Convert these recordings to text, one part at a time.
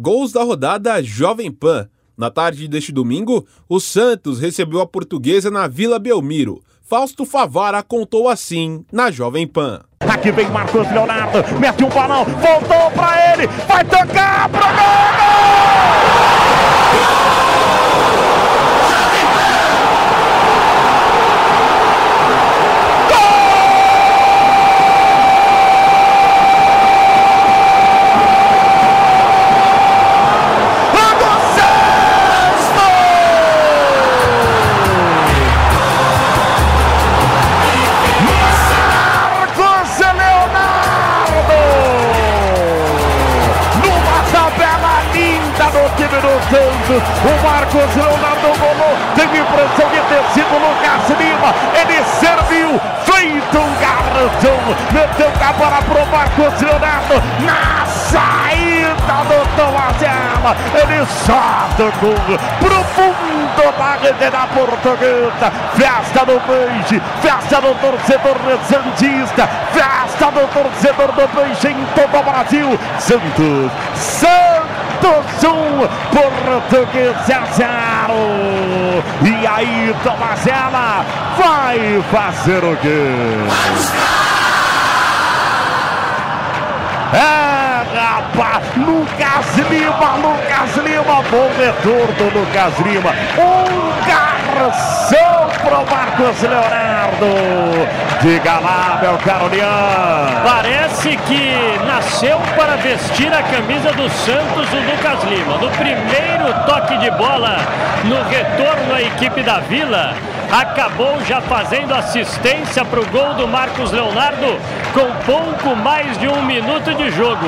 Gols da rodada Jovem Pan. Na tarde deste domingo, o Santos recebeu a portuguesa na Vila Belmiro. Fausto Favara contou assim na Jovem Pan. Aqui vem Marcos Leonardo, mete um balão, voltou para ele, vai tocar pro gol! Santos. Só tocou pro fundo da rede da portuguesa. Festa do Peixe. Festa do torcedor Santista. Festa do torcedor do Peixe em todo o Brasil. Santos. Santos. Santos 1, Português 0. E aí, Tomazella vai fazer o quê? É, rapaz, Lucas Lima, Lucas Lima, bom retorno, Lucas Lima. Um garçom pro Marcos Leonardo. Diga lá, meu Carolian. Parece que nasceu para vestir a camisa do Santos o Lucas Lima. No primeiro toque de bola, no retorno à equipe da Vila, acabou já fazendo assistência para o gol do Marcos Leonardo com pouco mais de um minuto de jogo.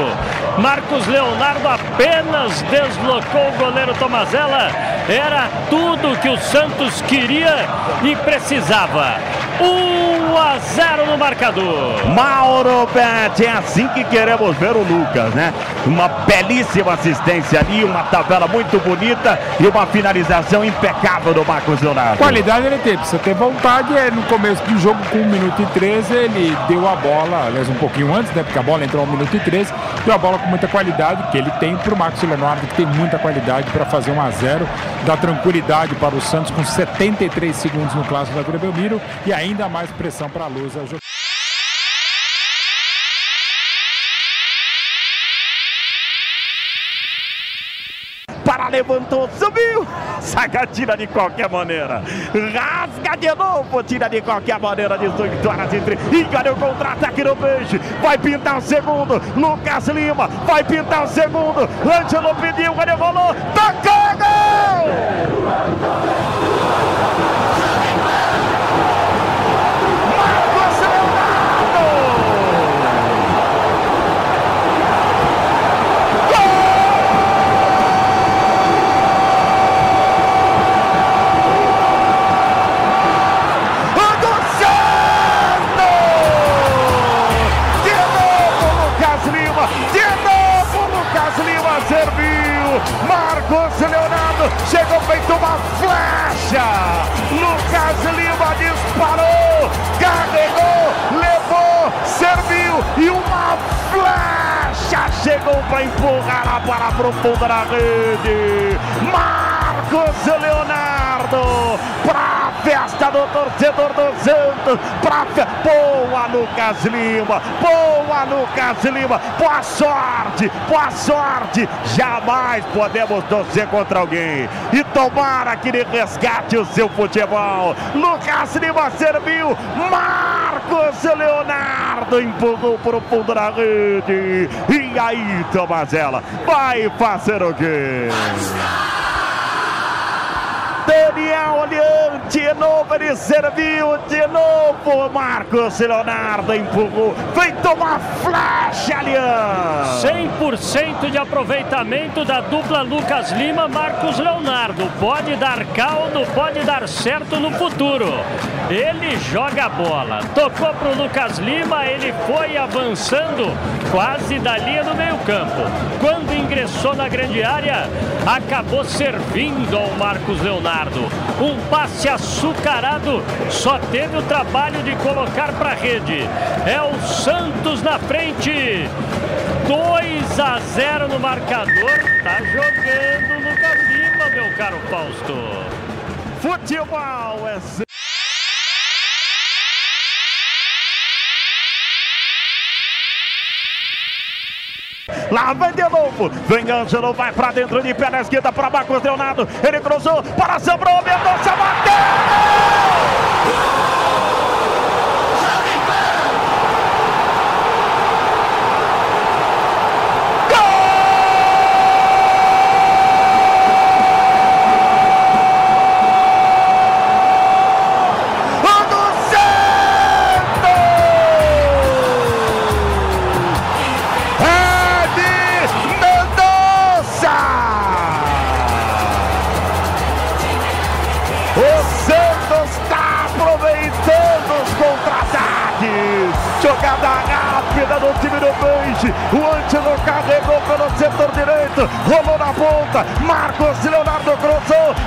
Marcos Leonardo apenas deslocou o goleiro Tomazella. Era tudo que o Santos queria e precisava. 1 a 0 no marcador. Mauro Betti, é assim que queremos ver o Lucas, né? Uma belíssima assistência ali, uma tabela muito bonita e uma finalização impecável do Marcos Leonardo. Qualidade ele teve, precisa ter vontade. É, no começo do jogo, com 1 minuto e 13, ele deu a bola, aliás, um pouquinho antes, né? Porque a bola entrou 1 minuto e 13, deu a bola com muita qualidade, que ele tem para o Marcos Leonardo, que tem muita qualidade para fazer 1 a 0 dá tranquilidade para o Santos com 73 segundos no clássico da Vila Belmiro e ainda mais pressão para a Lusa. Para levantou, subiu, saca, tira de qualquer maneira, rasga de novo, tira de qualquer maneira, 18 horas entre, encara o contra-ataque no peixe, vai pintar o segundo, Lucas Lima, vai pintar o segundo, Ângelo pediu, ele rolou, tocou, gol! Profunda na rede. Marcos Leonardo para festa do torcedor do Santos. Pra fe... Boa, Lucas Lima. Boa, Lucas Lima. Boa sorte. Boa sorte. Jamais podemos torcer contra alguém. E tomara que ele resgate o seu futebol. Lucas Lima serviu. Marcos Leonardo empurrou para o fundo da rede. E aí, Tomazella, vai fazer o quê? Daniel Olhante, de novo ele serviu, de novo Marcos Leonardo empurrou, vem tomar flash, Alian. 100% de aproveitamento da dupla Lucas Lima, Marcos Leonardo. Pode dar caldo, pode dar certo no futuro. Ele joga a bola, tocou para o Lucas Lima, ele foi avançando quase da linha do meio campo. Quando ingressou na grande área, acabou servindo ao Marcos Leonardo. Um passe açucarado, só teve o trabalho de colocar para a rede. É o Santos na frente. 2 a 0 no marcador. Tá jogando Lucas Lima, meu caro Fausto. Futebol é Lá vem de novo. Vem Ângelo, vai pra dentro de pé na esquerda para Marcos Leonardo. Ele cruzou para Sobrou, Mendonça bateu!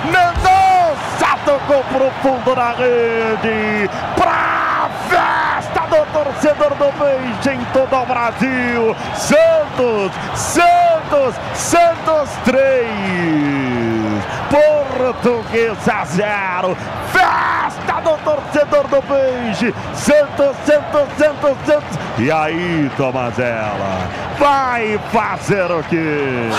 Mendonça tocou pro fundo da rede. Pra festa do torcedor do Peixe em todo o Brasil. Santos, Santos, Santos 3. Portuguesa 0. Festa do torcedor do Peixe. Santos, Santos, Santos, Santos. E aí, Tomazella, vai fazer o quê?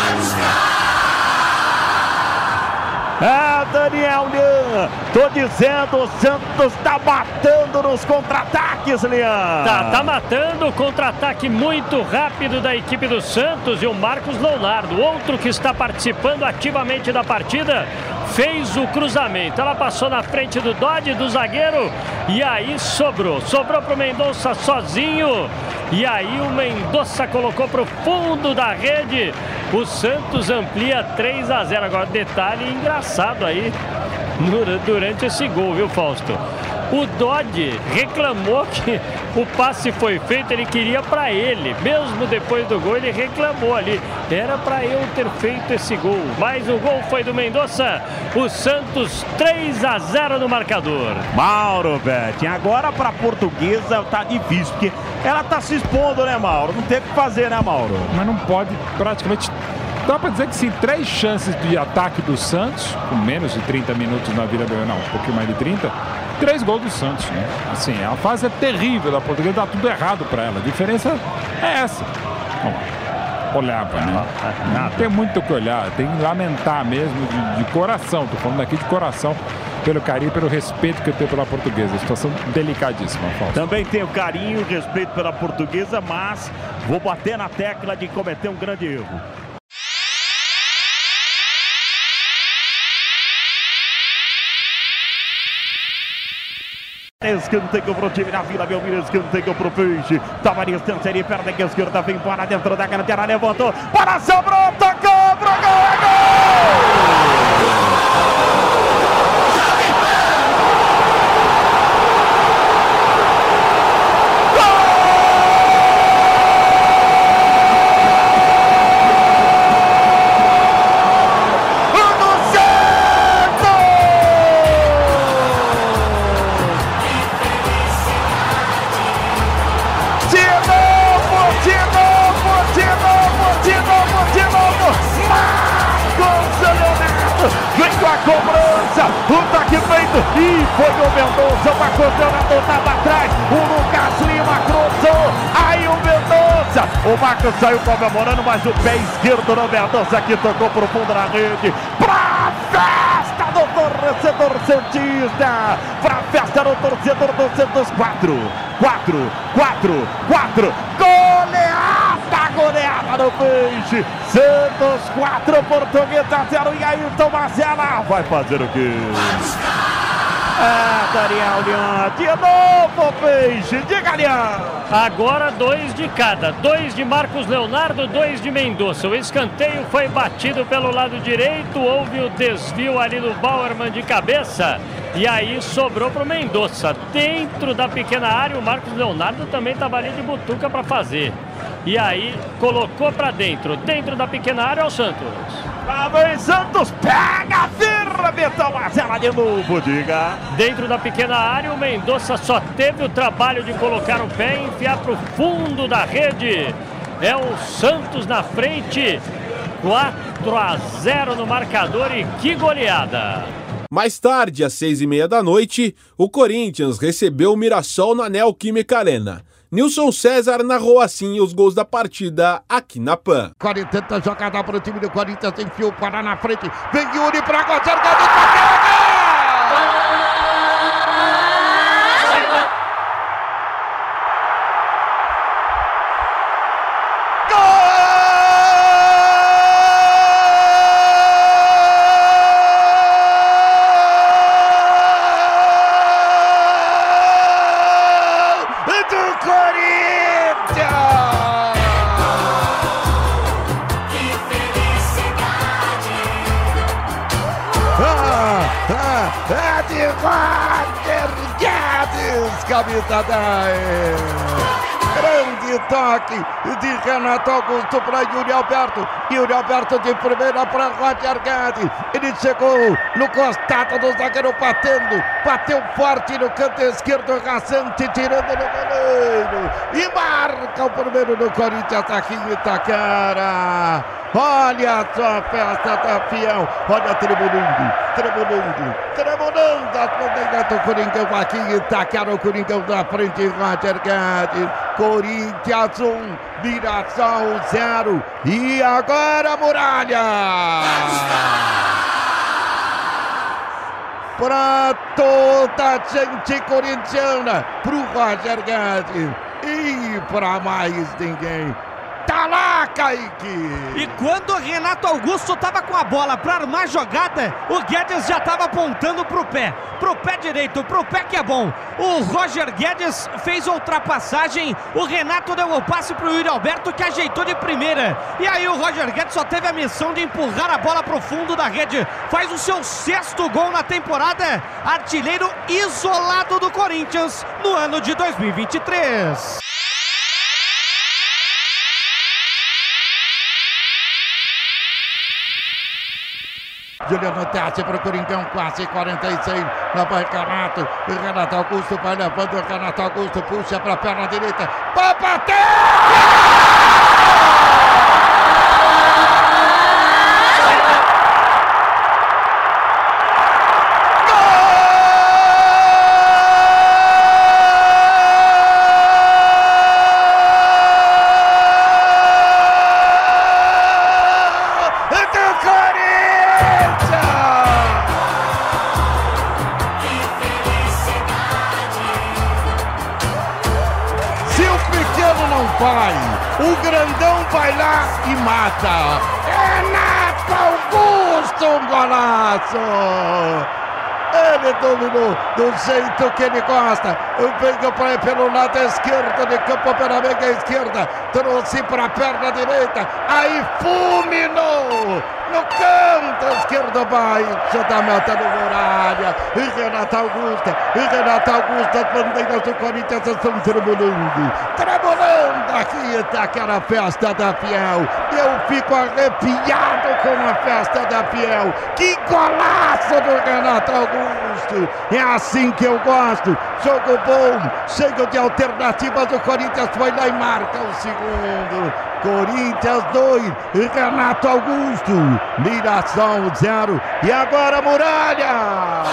Ah, Daniel Lian, tô dizendo, o Santos tá matando nos contra-ataques, Lian. Tá, tá matando, contra-ataque muito rápido da equipe do Santos e o Marcos Leonardo, outro que está participando ativamente da partida, fez o cruzamento. Ela passou na frente do Dodge, do zagueiro, e aí sobrou. Sobrou pro Mendonça sozinho. E aí o Mendonça colocou pro fundo da rede. O Santos amplia 3 a 0. Agora, detalhe engraçado aí durante esse gol, viu, Fausto? O Dodge reclamou que o passe foi feito, ele queria para ele. Mesmo depois do gol, ele reclamou ali. Era para eu ter feito esse gol. Mas o gol foi do Mendonça. O Santos 3 a 0 no marcador. Mauro, Betti. Agora para a portuguesa tá difícil, porque ela tá se expondo, né, Mauro? Não tem o que fazer, né, Mauro? Mas não pode praticamente Dá para dizer que sim, três chances de ataque do Santos, com menos de 30 minutos na vida, não, um pouquinho mais de 30, três gols do Santos, né? Assim, a fase é terrível da Portuguesa, dá tudo errado para ela. A diferença é essa. Bom, olhava, né? Não tem muito o que olhar, tem que lamentar mesmo de, de coração, tô falando aqui de coração pelo carinho, pelo respeito que eu tenho pela portuguesa. Situação delicadíssima, Fausto. Também tenho carinho e respeito pela portuguesa, mas vou bater na tecla de cometer um grande erro. Escanteio pro time da Vila Belmiro, escanteio pro Peixe. Tava na distância, ele perde a esquerda, vem para dentro da canteira, levantou, para sobrou, tocou cobrança, o toque feito e foi o Mendonça, o Marcos Leonardo estava atrás, o Lucas Lima cruzou, aí o Mendonça, o Marcos saiu comemorando, mas o pé esquerdo do Mendonça que tocou pro fundo da rede, pra festa do torcedor Santista, pra festa do torcedor do Santos, 4, 4, 4, 4, goleada, o Peixe. Santos 4, Portuguesa 0 e Ayrton Marcela vai fazer o quê? Ah, Daniel Leão, de novo, Peixe, diga, Leão. Agora dois de cada, dois de Marcos Leonardo, dois de Mendonça. O escanteio foi batido pelo lado direito, houve o desvio ali do Bauerman de cabeça e aí sobrou para o Mendonça. Dentro da pequena área, o Marcos Leonardo também estava ali de butuca para fazer. E aí colocou para dentro, dentro da pequena área, é o Santos. Lá vem Santos, pega a ferramenta, Marcela de novo, diga. Dentro da pequena área, o Mendonça só teve o trabalho de colocar o pé e enfiar para o fundo da rede. É o Santos na frente, 4 a 0 no marcador e que goleada. Mais tarde, às seis e meia da noite, o Corinthians recebeu o Mirassol na Neoquímica Arena. Nilson César narrou assim os gols da partida aqui na PAN. 40 jogada para o time do Corinthians, enfiou para na frente, vem Yuri para a cerca do do 10. Grande toque de Renato Augusto para Yuri Alberto. Yuri Alberto de primeira para Roger Guedes. Ele chegou no costado do zagueiro batendo. Bateu forte no canto esquerdo, Rassante tirando no goleiro. E marca o primeiro do Corinthians aqui em Itaquera. Olha só a festa da Fiel. Olha tribunando, tribunando, tribunando as bandeiras do Coringão aqui Itaquera. O Coringão da frente, Roger Guedes. Corinthians 1, Mirassol 0. E agora, Muralha! Para toda a gente corintiana, pro Roger Guedes e para mais ninguém. Kaique! E quando o Renato Augusto estava com a bola para armar a jogada, o Guedes já estava apontando pro pé. Pro pé direito, pro pé que é bom. O Roger Guedes fez a ultrapassagem, o Renato deu o passe pro Yuri Alberto que ajeitou de primeira. E aí o Roger Guedes só teve a missão de empurrar a bola pro fundo da rede. Faz o seu sexto gol na temporada. Artilheiro isolado do Corinthians no ano de 2023. Juliano Tati para o Coringão, quase 46. Lá vai Renato. Renato Augusto vai levando. Renato Augusto puxa para a perna direita. Vai bater! Dominou do jeito que ele gosta. Veio pelo lado esquerdo de campo, pela meia esquerda. Trouxe para a perna direita. Aí fulminou no canto esquerdo baixo da meta do Muralha. E Renato Augusto, e Renato Augusto, as bandeiras do Corinthians estão tremulando. Tremulando aqui está aquela festa da Fiel. Eu fico arrepiado com a festa da Fiel. Que golaço do Renato Augusto. É assim que eu gosto. Jogo bom, cheio de alternativas. O Corinthians foi lá e marca o segundo. Corinthians 2, Renato Augusto, Mirassol 0. E agora Muralha!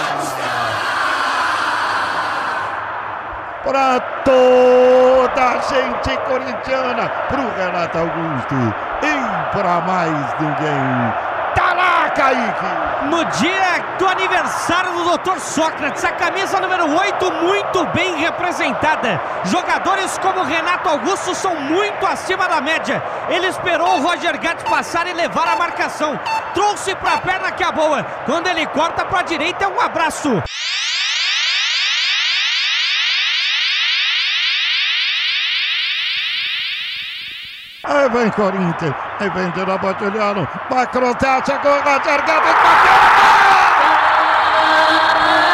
Para toda a gente corintiana, pro Renato Augusto e para mais ninguém. Kaique! No dia do aniversário do Dr. Sócrates, a camisa número 8 muito bem representada. Jogadores como Renato Augusto são muito acima da média. Ele esperou o Roger Guedes passar e levar a marcação. Trouxe para a perna que é boa. Quando ele corta para a direita é um abraço. Aí vem Corinthians, aí vem de novo Juliano, vai cruzar, chegou Roger Guedes, bateu! Gol!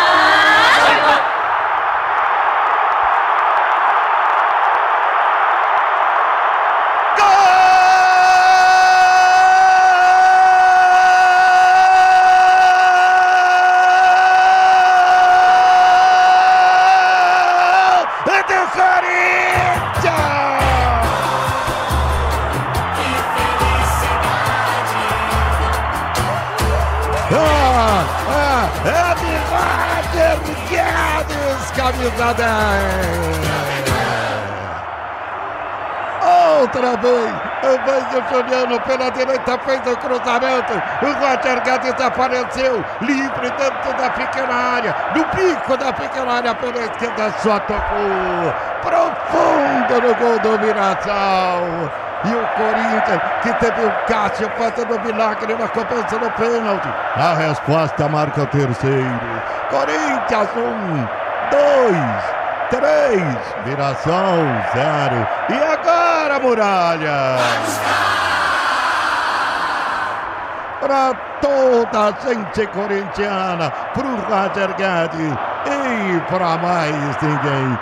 Outra vez, vem o Juliano pela direita, fez o cruzamento. O Roger Guedes apareceu livre dentro da pequena área, no pico da pequena área pela esquerda, só tocou profundo no gol do Mirassol. E o Corinthians, que teve o Cássio fazendo milagre na cobrança do pênalti. A resposta marca o terceiro. Corinthians, um, dois, três, Mirassol, zero. E agora, Muralha? Para toda a gente corintiana, pro Roger Guedes e para mais ninguém.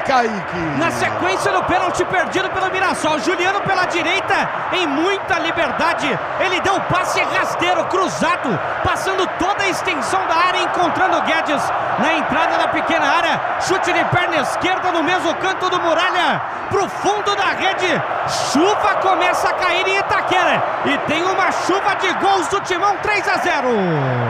Kaique! Na sequência do pênalti perdido pelo Mirassol, Juliano pela direita, em muita liberdade. Ele deu o passe rasteiro, cruzado, passando toda a extensão da área, encontrando Guedes na entrada da pequena área. Chute de perna esquerda no mesmo canto do Muralha, pro fundo da rede. Chuva começa a cair em Itaquera e tem uma chuva de gols do Timão 3 a 0.